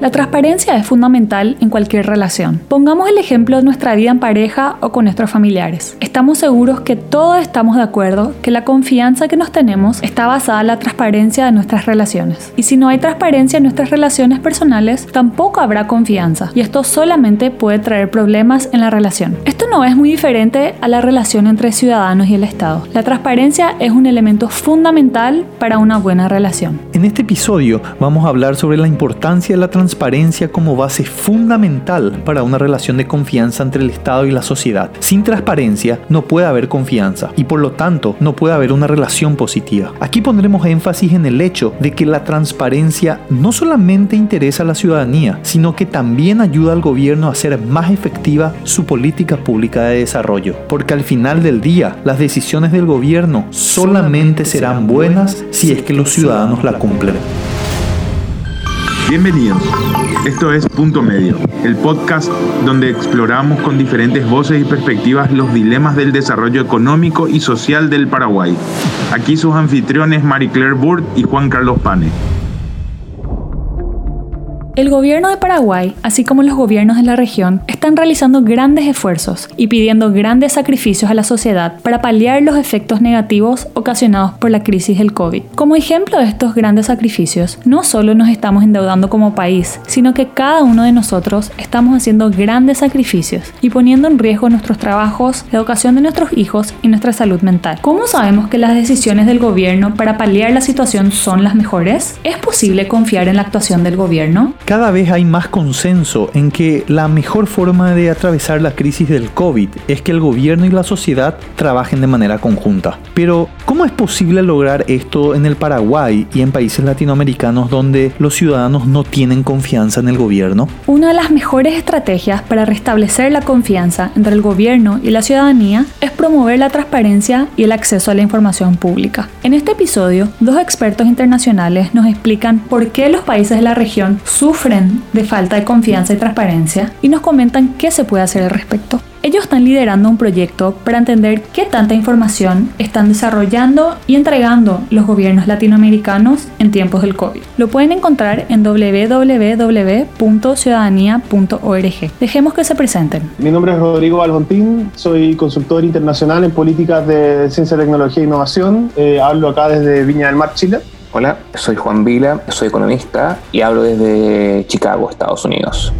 La transparencia es fundamental en cualquier relación. Pongamos el ejemplo de nuestra vida en pareja o con nuestros familiares. Estamos seguros que todos estamos de acuerdo que la confianza que nos tenemos está basada en la transparencia de nuestras relaciones. Y si no hay transparencia en nuestras relaciones personales, tampoco habrá confianza. Y esto solamente puede traer problemas en la relación. Esto no es muy diferente a la relación entre ciudadanos y el Estado. La transparencia es un elemento fundamental para una buena relación. En este episodio vamos a hablar sobre la importancia de la transparencia como base fundamental para una relación de confianza entre el Estado y la sociedad. Sin transparencia no puede haber confianza y por lo tanto no puede haber una relación positiva. Aquí pondremos énfasis en el hecho de que la transparencia no solamente interesa a la ciudadanía, sino que también ayuda al gobierno a hacer más efectiva su política pública de desarrollo. Porque al final del día, las decisiones del gobierno solamente serán buenas si es que los ciudadanos la cumplen. Bienvenidos. Esto es Punto Medio, el podcast donde exploramos con diferentes voces y perspectivas los dilemas del desarrollo económico y social del Paraguay. Aquí sus anfitriones Marie Claire Burt y Juan Carlos Pane. El gobierno de Paraguay, así como los gobiernos de la región, están realizando grandes esfuerzos y pidiendo grandes sacrificios a la sociedad para paliar los efectos negativos ocasionados por la crisis del COVID. Como ejemplo de estos grandes sacrificios, no solo nos estamos endeudando como país, sino que cada uno de nosotros estamos haciendo grandes sacrificios y poniendo en riesgo nuestros trabajos, la educación de nuestros hijos y nuestra salud mental. ¿Cómo sabemos que las decisiones del gobierno para paliar la situación son las mejores? ¿Es posible confiar en la actuación del gobierno? Cada vez hay más consenso en que la mejor forma de atravesar la crisis del COVID es que el gobierno y la sociedad trabajen de manera conjunta. Pero, ¿cómo es posible lograr esto en el Paraguay y en países latinoamericanos donde los ciudadanos no tienen confianza en el gobierno? Una de las mejores estrategias para restablecer la confianza entre el gobierno y la ciudadanía es promover la transparencia y el acceso a la información pública. En este episodio, dos expertos internacionales nos explican por qué los países de la región sufren sufren de falta de confianza y transparencia y nos comentan qué se puede hacer al respecto. Ellos están liderando un proyecto para entender qué tanta información están desarrollando y entregando los gobiernos latinoamericanos en tiempos del COVID. Lo pueden encontrar en www.ciudadanía.org. Dejemos que se presenten. Mi nombre es Rodrigo Albontín, soy consultor internacional en políticas de ciencia, tecnología e innovación. Eh, hablo acá desde Viña del Mar, Chile. Hola, soy Juan Vila, soy economista y hablo desde Chicago, Estados Unidos.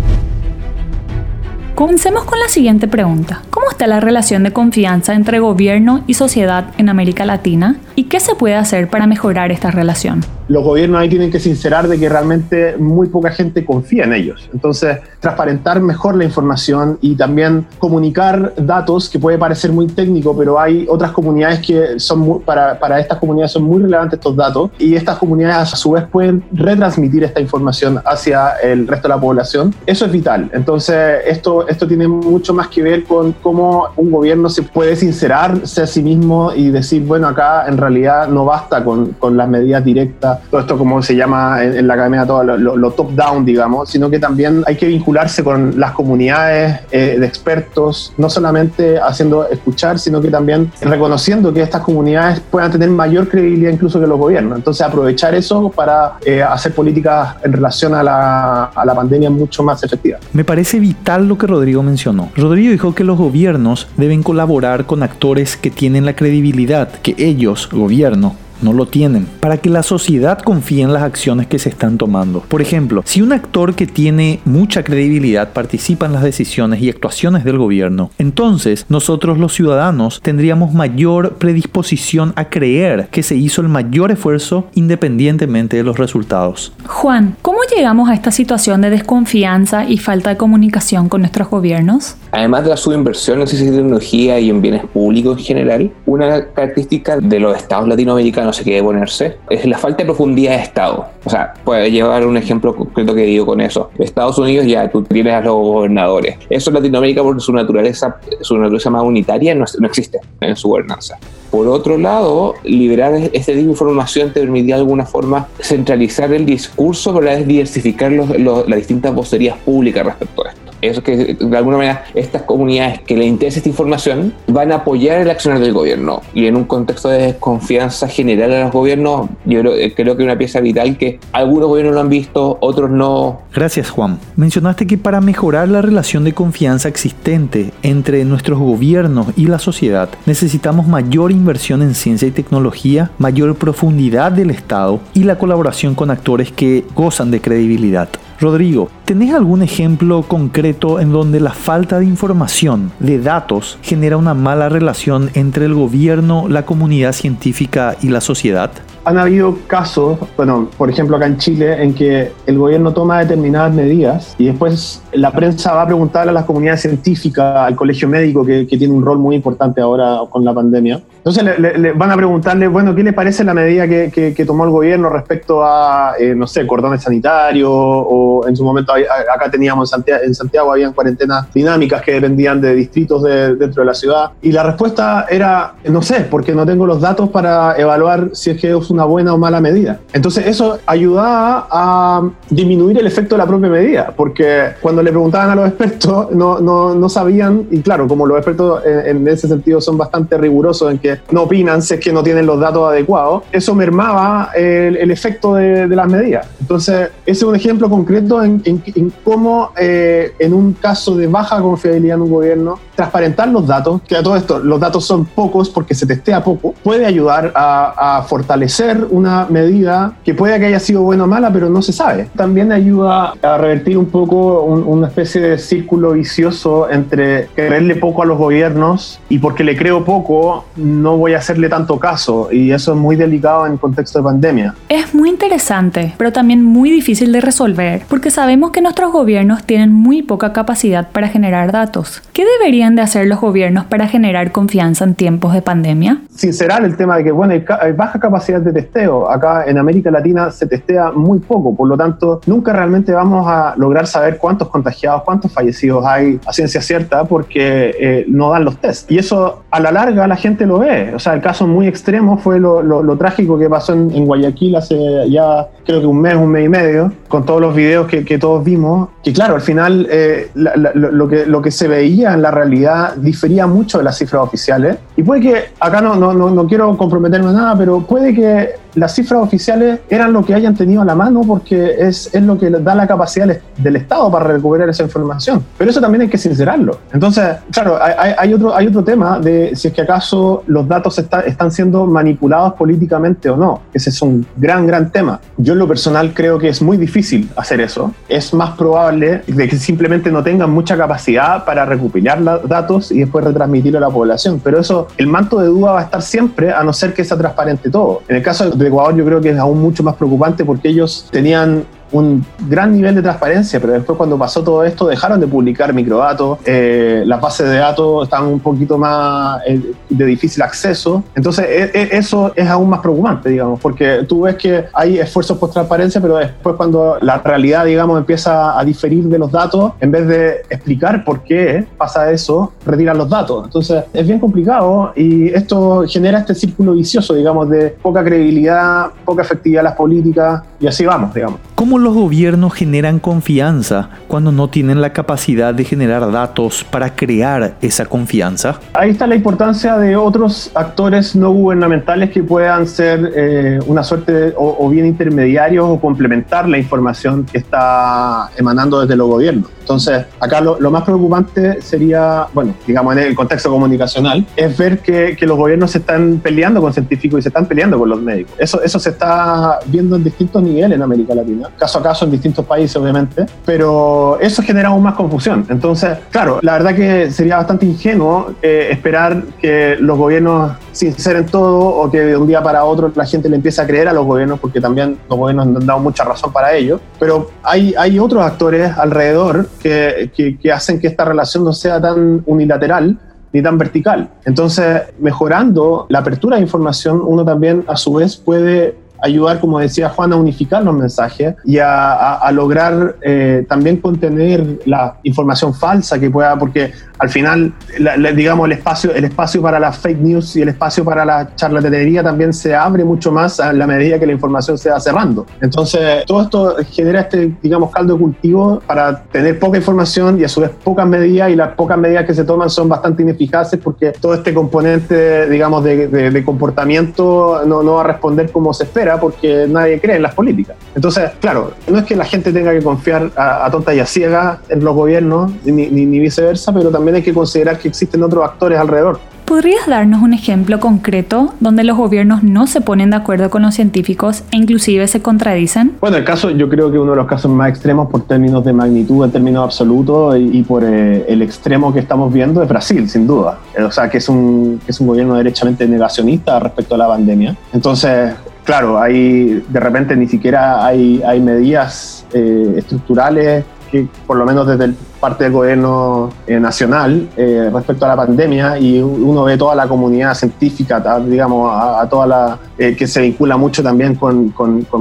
Comencemos con la siguiente pregunta. ¿Cómo está la relación de confianza entre gobierno y sociedad en América Latina? ¿Y qué se puede hacer para mejorar esta relación? Los gobiernos ahí tienen que sincerar de que realmente muy poca gente confía en ellos. Entonces, transparentar mejor la información y también comunicar datos, que puede parecer muy técnico, pero hay otras comunidades que son para, para estas comunidades son muy relevantes estos datos y estas comunidades a su vez pueden retransmitir esta información hacia el resto de la población. Eso es vital. Entonces, esto, esto tiene mucho más que ver con cómo un gobierno se puede sincerarse a sí mismo y decir, bueno, acá en realidad no basta con, con las medidas directas, todo esto como se llama en, la academia, todo lo, top-down, digamos, sino que también hay que vincularse con las comunidades eh, de expertos, no solamente haciendo escuchar, sino que también reconociendo que estas comunidades puedan tener mayor credibilidad incluso que los gobiernos. Entonces, aprovechar eso para eh, hacer políticas en relación a la, a la pandemia mucho más efectivas. Me parece vital lo que Rodrigo mencionó. Rodrigo dijo que los gobiernos deben colaborar con actores que tienen la credibilidad que ellos, gobierno, no lo tienen, para que la sociedad confíe en las acciones que se están tomando. Por ejemplo, si un actor que tiene mucha credibilidad participa en las decisiones y actuaciones del gobierno, entonces nosotros los ciudadanos tendríamos mayor predisposición a creer que se hizo el mayor esfuerzo independientemente de los resultados. Juan, ¿cómo llegamos a esta situación de desconfianza y falta de comunicación con nuestros gobiernos? Además de la subinversión en ciencia y tecnología y en bienes públicos en general, una característica de los estados latinoamericanos no se quiere ponerse, es la falta de profundidad de Estado. O sea, puede llevar un ejemplo concreto que digo con eso. Estados Unidos ya tú tienes a los gobernadores. Eso en Latinoamérica por su naturaleza, su naturaleza más unitaria no, no existe en su gobernanza. Por otro lado, liberar este información te permitía de alguna forma centralizar el discurso, pero a la vez diversificar los, las distintas vocerías públicas respecto a esto. Es que de alguna manera estas comunidades que les interesa esta información van a apoyar el accionar del gobierno. Y en un contexto de desconfianza general a los gobiernos, yo creo, eh, creo que es una pieza vital que algunos gobiernos lo han visto, otros no. Gracias Juan. Mencionaste que para mejorar la relación de confianza existente entre nuestros gobiernos y la sociedad necesitamos mayor inversión en ciencia y tecnología, mayor profundidad del Estado y la colaboración con actores que gozan de credibilidad. Rodrigo, ¿tenés algún ejemplo concreto en donde la falta de información, de datos, genera una mala relación entre el gobierno, la comunidad científica y la sociedad? han habido casos, bueno, por ejemplo acá en Chile, en que el gobierno toma determinadas medidas y después la prensa va a preguntarle a las comunidades científicas, al colegio médico, que, tiene un rol muy importante ahora con la pandemia. Entonces le, van a preguntarle, bueno, ¿qué le parece la medida que, tomó el gobierno respecto a, eh, no sé, cordones sanitarios o en su momento acá teníamos en Santiago, en Santiago habían cuarentenas dinámicas que dependían de distritos dentro de la ciudad? Y la respuesta era, no sé, porque no tengo los datos para evaluar si es que es una buena o mala medida. Entonces eso ayudaba a disminuir el efecto de la propia medida, porque cuando le preguntaban a los expertos no, no, no sabían, y claro, como los expertos en, ese sentido son bastante rigurosos en que no opinan si es que no tienen los datos adecuados, eso mermaba el, el efecto de, de, las medidas. Entonces, ese es un ejemplo concreto en, en, cómo eh, en un caso de baja confiabilidad en un gobierno, transparentar los datos, que a todo esto los datos son pocos porque se testea poco, puede ayudar a, a fortalecer una medida que puede que haya sido buena o mala, pero no se sabe. También ayuda a revertir un poco una especie de círculo vicioso entre creerle poco a los gobiernos y porque le creo poco, no voy a hacerle tanto caso. Y eso es muy delicado en contexto de pandemia. Es muy interesante, pero también muy difícil de resolver, porque sabemos que nuestros gobiernos tienen muy poca capacidad para generar datos. ¿Qué deberían de hacer los gobiernos para generar confianza en tiempos de pandemia? Sincerar el tema de que, bueno, hay baja capacidad de testeo. Acá en América Latina se testea muy poco, por lo tanto, nunca realmente vamos a lograr saber cuántos contagiados, cuántos fallecidos hay a ciencia cierta porque eh, no dan los test. Y eso a la larga la gente lo ve. O sea, el caso muy extremo fue lo, lo, trágico que pasó en, Guayaquil hace ya creo que un mes, un mes y medio, con todos los videos que, que todos vimos, que claro, al final eh, lo, que, lo que se veía en la realidad difería mucho de las cifras oficiales. Y puede que, acá no, no, no, no quiero comprometerme nada, pero puede que las cifras oficiales eran lo que hayan tenido a la mano porque es, es lo que da la capacidad del, Estado para recuperar esa información. Pero eso también hay que sincerarlo. Entonces, claro, hay, hay otro, hay otro tema de si es que acaso los datos están siendo manipulados políticamente o no. Ese es un gran, gran tema. Yo en lo personal creo que es muy difícil hacer eso. Es más probable de que simplemente no tengan mucha capacidad para recopilar los datos y después retransmitirlo a la población. Pero eso, el manto de duda va a estar siempre a no ser que sea transparente todo. En el caso de de Ecuador yo creo que es aún mucho más preocupante porque ellos tenían un gran nivel de transparencia, pero después cuando pasó todo esto dejaron de publicar microdatos, eh, las bases de datos están un poquito más eh, de difícil acceso, entonces e, e, eso es aún más preocupante, digamos, porque tú ves que hay esfuerzos por transparencia, pero después cuando la realidad, digamos, empieza a diferir de los datos, en vez de explicar por qué pasa eso, retiran los datos. Entonces es bien complicado y esto genera este círculo vicioso, digamos, de poca credibilidad, poca efectividad en las políticas y así vamos, digamos. ¿Cómo los gobiernos generan confianza cuando no tienen la capacidad de generar datos para crear esa confianza? Ahí está la importancia de otros actores no gubernamentales que puedan ser eh, una suerte o, bien intermediarios o complementar la información que está emanando desde los gobiernos. Entonces, acá lo, más preocupante sería, bueno, digamos en el contexto comunicacional, es ver que, que, los gobiernos se están peleando con científicos y se están peleando con los médicos. Eso, eso se está viendo en distintos niveles en América Latina caso a caso en distintos países, obviamente, pero eso genera aún más confusión. Entonces, claro, la verdad que sería bastante ingenuo eh, esperar que los gobiernos sinceren todo o que de un día para otro la gente le empiece a creer a los gobiernos, porque también los gobiernos han dado mucha razón para ello, pero hay, hay otros actores alrededor que, que, que hacen que esta relación no sea tan unilateral ni tan vertical. Entonces, mejorando la apertura de información, uno también a su vez puede ayudar, como decía Juan, a unificar los mensajes y a, lograr eh, también contener la información falsa que pueda, porque al final, digamos, el espacio, el espacio para las fake news y el espacio para la charlatanería también se abre mucho más a la medida que la información se va cerrando. Entonces, todo esto genera este, digamos, caldo de cultivo para tener poca información y a su vez pocas medidas y las pocas medidas que se toman son bastante ineficaces porque todo este componente, digamos, de, comportamiento no, no va a responder como se espera porque nadie cree en las políticas. Entonces, claro, no es que la gente tenga que confiar a, tonta y a ciega en los gobiernos ni, ni viceversa, pero también hay que considerar que existen otros actores alrededor. ¿Podrías darnos un ejemplo concreto donde los gobiernos no se ponen de acuerdo con los científicos e inclusive se contradicen? Bueno, el caso, yo creo que uno de los casos más extremos por términos de magnitud, en términos absolutos y, por eh, el extremo que estamos viendo es Brasil, sin duda. Eh, o sea, que es un, es un gobierno derechamente negacionista respecto a la pandemia. Entonces, claro, hay, de repente ni siquiera hay, hay medidas eh, estructurales que por lo menos desde parte del gobierno eh, nacional eh, respecto a la pandemia y uno ve toda la comunidad científica, digamos, a, toda la que se vincula mucho también con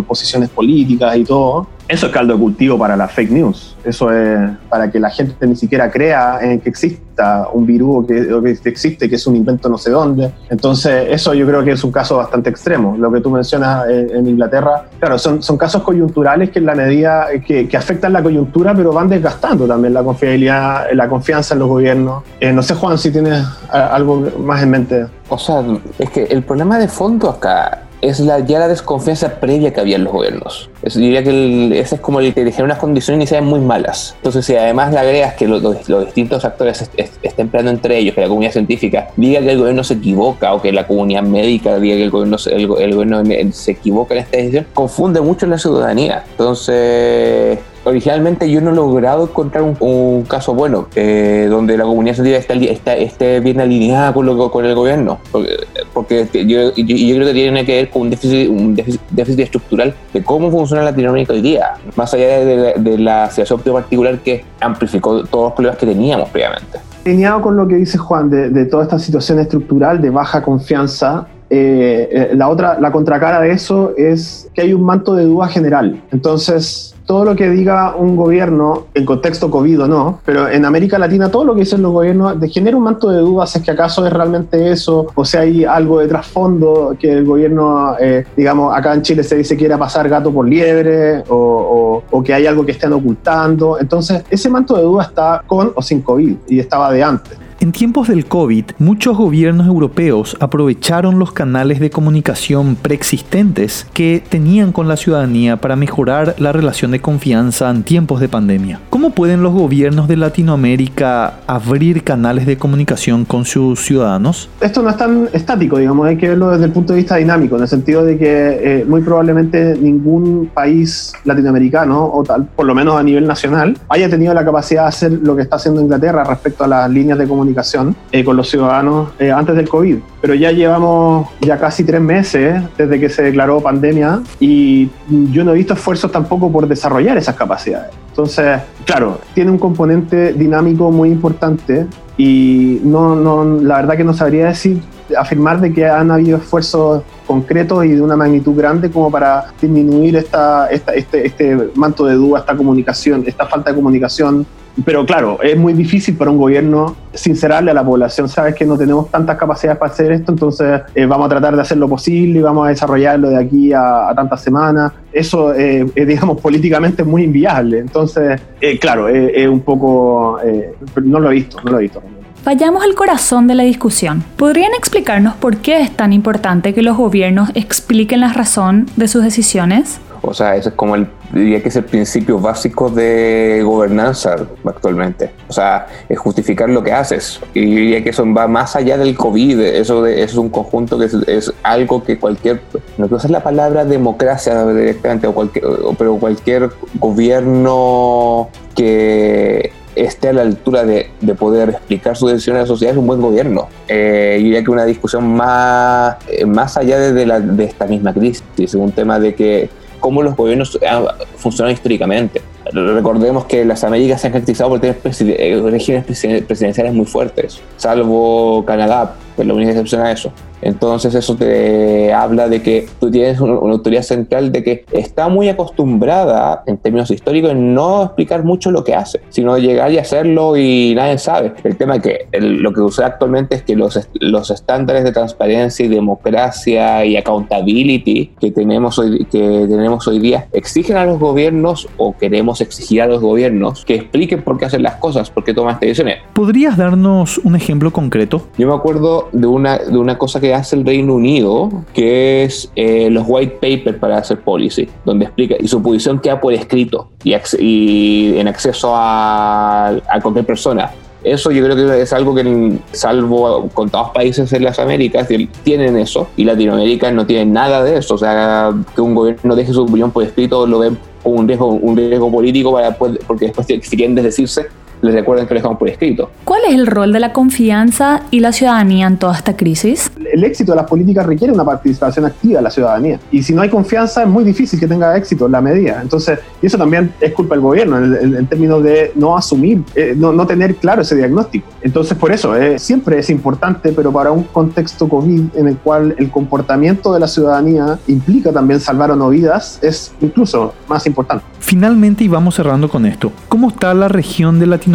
posiciones políticas y todo eso es caldo de cultivo para las fake news. Eso es para que la gente ni siquiera crea en que exista un virus que, que existe, que es un invento no sé dónde. Entonces, eso yo creo que es un caso bastante extremo. Lo que tú mencionas en, Inglaterra, claro, son, casos coyunturales que en la medida que, que, afectan la coyuntura, pero van desgastando también la confiabilidad, la confianza en los gobiernos. Eh, no sé, Juan, si tienes algo más en mente. O sea, es que el problema de fondo acá es la, ya la desconfianza previa que había en los gobiernos. diría que ese es como el que dijeron unas condiciones iniciales muy malas. Entonces, si además le agregas que los, distintos actores estén peleando entre ellos, que la comunidad científica diga que el gobierno se equivoca o que la comunidad médica diga que el gobierno, el, el gobierno se equivoca en esta decisión, confunde mucho la ciudadanía. Entonces, originalmente yo no he logrado encontrar un, caso bueno eh, donde la comunidad científica está, esté bien alineada con, lo, con el gobierno, porque, yo, creo que tiene que ver con un déficit, un déficit, estructural de cómo funciona Latinoamérica hoy día, más allá de, la situación particular que amplificó todos los problemas que teníamos previamente. Alineado con lo que dice Juan de, de toda esta situación estructural de baja confianza eh, eh, la otra, la contracara de eso es que hay un manto de duda general. Entonces, todo lo que diga un gobierno, en contexto COVID o no, pero en América Latina todo lo que dicen los gobiernos genera un manto de dudas, es que acaso es realmente eso, o si hay algo de trasfondo que el gobierno, eh, digamos, acá en Chile se dice quiera pasar gato por liebre, o, o, que hay algo que estén ocultando. Entonces, ese manto de duda está con o sin COVID, y estaba de antes. En tiempos del COVID, muchos gobiernos europeos aprovecharon los canales de comunicación preexistentes que tenían con la ciudadanía para mejorar la relación de confianza en tiempos de pandemia. ¿Cómo pueden los gobiernos de Latinoamérica abrir canales de comunicación con sus ciudadanos? Esto no es tan estático, digamos, hay que verlo desde el punto de vista dinámico, en el sentido de que eh, muy probablemente ningún país latinoamericano, o tal, por lo menos a nivel nacional, haya tenido la capacidad de hacer lo que está haciendo Inglaterra respecto a las líneas de comunicación eh, con los ciudadanos eh, antes del COVID. Pero ya llevamos ya casi tres meses desde que se declaró pandemia y yo no he visto esfuerzos tampoco por desarrollar esas capacidades. Entonces, claro, tiene un componente dinámico muy importante y no, no, la verdad que no sabría decir, afirmar de que han habido esfuerzos concretos y de una magnitud grande como para disminuir esta, esta, este, este manto de duda, esta comunicación, esta falta de comunicación pero claro, es muy difícil para un gobierno sincerarle a la población, sabes que no tenemos tantas capacidades para hacer esto, entonces eh, vamos a tratar de hacer lo posible y vamos a desarrollarlo de aquí a, tantas semanas. Eso, eh, es, digamos, políticamente muy inviable. Entonces, eh, claro, es un poco... no lo he visto, no lo he visto. Vayamos al corazón de la discusión. ¿Podrían explicarnos por qué es tan importante que los gobiernos expliquen la razón de sus decisiones? O sea, eso es como el, diría que es el principio básico de gobernanza actualmente. O sea, es justificar lo que haces. Y diría que eso va más allá del COVID. Eso, es un conjunto que es, algo que cualquier, no quiero usar la palabra democracia directamente, o cualquier, pero cualquier gobierno que esté a la altura de, poder explicar su decisión a la sociedad es un buen gobierno. Eh, diría que una discusión más, eh, más allá de, la, de esta misma crisis, es un tema de que cómo los gobiernos han funcionado históricamente. Recordemos que las Américas se han caracterizado por tener eh, regímenes presidenciales muy fuertes, salvo Canadá, es la única excepción a eso. Entonces eso te habla de que tú tienes una, autoridad central de que está muy acostumbrada en términos históricos en no explicar mucho lo que hace, sino llegar y hacerlo y nadie sabe. El tema es que lo que sucede actualmente es que los, los estándares de transparencia y democracia y accountability que tenemos, hoy, que tenemos hoy día exigen a los gobiernos o queremos exigir a los gobiernos que expliquen por qué hacen las cosas, por qué toman estas decisiones. ¿Podrías darnos un ejemplo concreto? Yo me acuerdo de una, de una cosa que hace el Reino Unido, que es eh, los white papers para hacer policy, donde explica, y su posición queda por escrito y, en acceso a, a cualquier persona. Eso yo creo que es algo que, salvo contados países en las Américas, tienen eso y Latinoamérica no tiene nada de eso. O sea, que un gobierno deje su opinión por escrito lo ven como un riesgo, un riesgo político porque después si quieren desdecirse les recuerden que lo dejamos por escrito. ¿Cuál es el rol de la confianza y la ciudadanía en toda esta crisis? El éxito de las políticas requiere una participación activa de la ciudadanía. Y si no hay confianza, es muy difícil que tenga éxito la medida. Entonces, y eso también es culpa del gobierno en, términos de no asumir, eh, no, no, tener claro ese diagnóstico. Entonces, por eso, eh, siempre es importante, pero para un contexto COVID en el cual el comportamiento de la ciudadanía implica también salvar o no vidas, es incluso más importante. Finalmente, y vamos cerrando con esto, ¿cómo está la región de Latinoamérica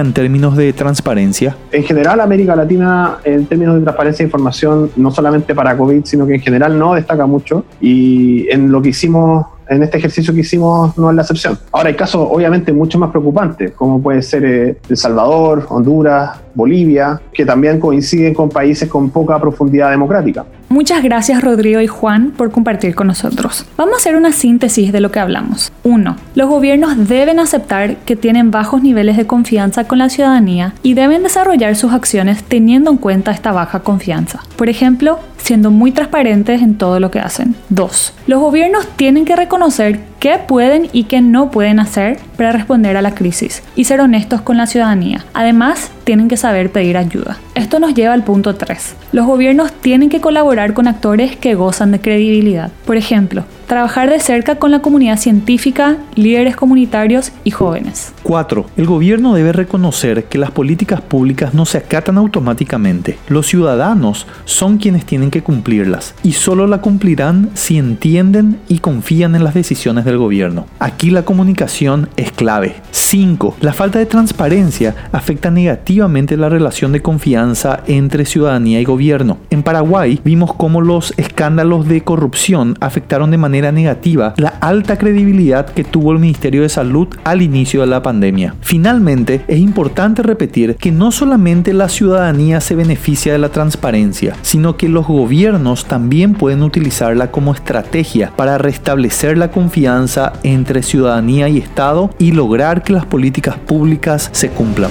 en términos de transparencia? En general, América Latina, en términos de transparencia de información, no solamente para COVID, sino que en general no destaca mucho. Y en lo que hicimos en este ejercicio que hicimos no es la excepción. Ahora hay casos obviamente mucho más preocupantes, como puede ser eh, El Salvador, Honduras, Bolivia, que también coinciden con países con poca profundidad democrática. Muchas gracias Rodrigo y Juan por compartir con nosotros. Vamos a hacer una síntesis de lo que hablamos. 1. Los gobiernos deben aceptar que tienen bajos niveles de confianza con la ciudadanía y deben desarrollar sus acciones teniendo en cuenta esta baja confianza. Por ejemplo, siendo muy transparentes en todo lo que hacen. 2. Los gobiernos tienen que reconocer qué pueden y qué no pueden hacer para responder a la crisis y ser honestos con la ciudadanía. Además, tienen que saber pedir ayuda. Esto nos lleva al punto 3. Los gobiernos tienen que colaborar con actores que gozan de credibilidad. Por ejemplo, trabajar de cerca con la comunidad científica, líderes comunitarios y jóvenes. 4. El gobierno debe reconocer que las políticas públicas no se acatan automáticamente. Los ciudadanos son quienes tienen que cumplirlas y solo la cumplirán si entienden y confían en las decisiones del gobierno. Aquí la comunicación es clave. 5. La falta de transparencia afecta negativamente la relación de confianza entre ciudadanía y gobierno. En Paraguay vimos cómo los escándalos de corrupción afectaron de manera negativa la alta credibilidad que tuvo el Ministerio de Salud al inicio de la pandemia. Finalmente, es importante repetir que no solamente la ciudadanía se beneficia de la transparencia, sino que los gobiernos también pueden utilizarla como estrategia para restablecer la confianza entre ciudadanía y Estado y lograr que las políticas públicas se cumplan.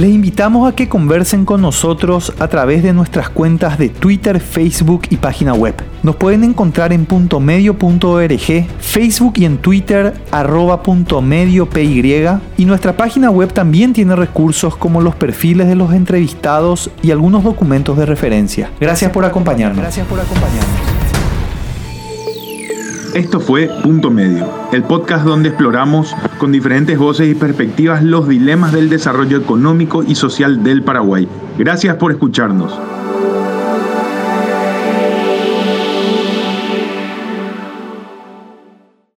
Les invitamos a que conversen con nosotros a través de nuestras cuentas de Twitter, Facebook y página web. Nos pueden encontrar en puntomedio.org, Facebook y en Twitter arroba PY y nuestra página web también tiene recursos como los perfiles de los entrevistados y algunos documentos de referencia. Gracias por acompañarnos. Gracias por acompañarnos. Esto fue Punto Medio, el podcast donde exploramos con diferentes voces y perspectivas los dilemas del desarrollo económico y social del Paraguay. Gracias por escucharnos.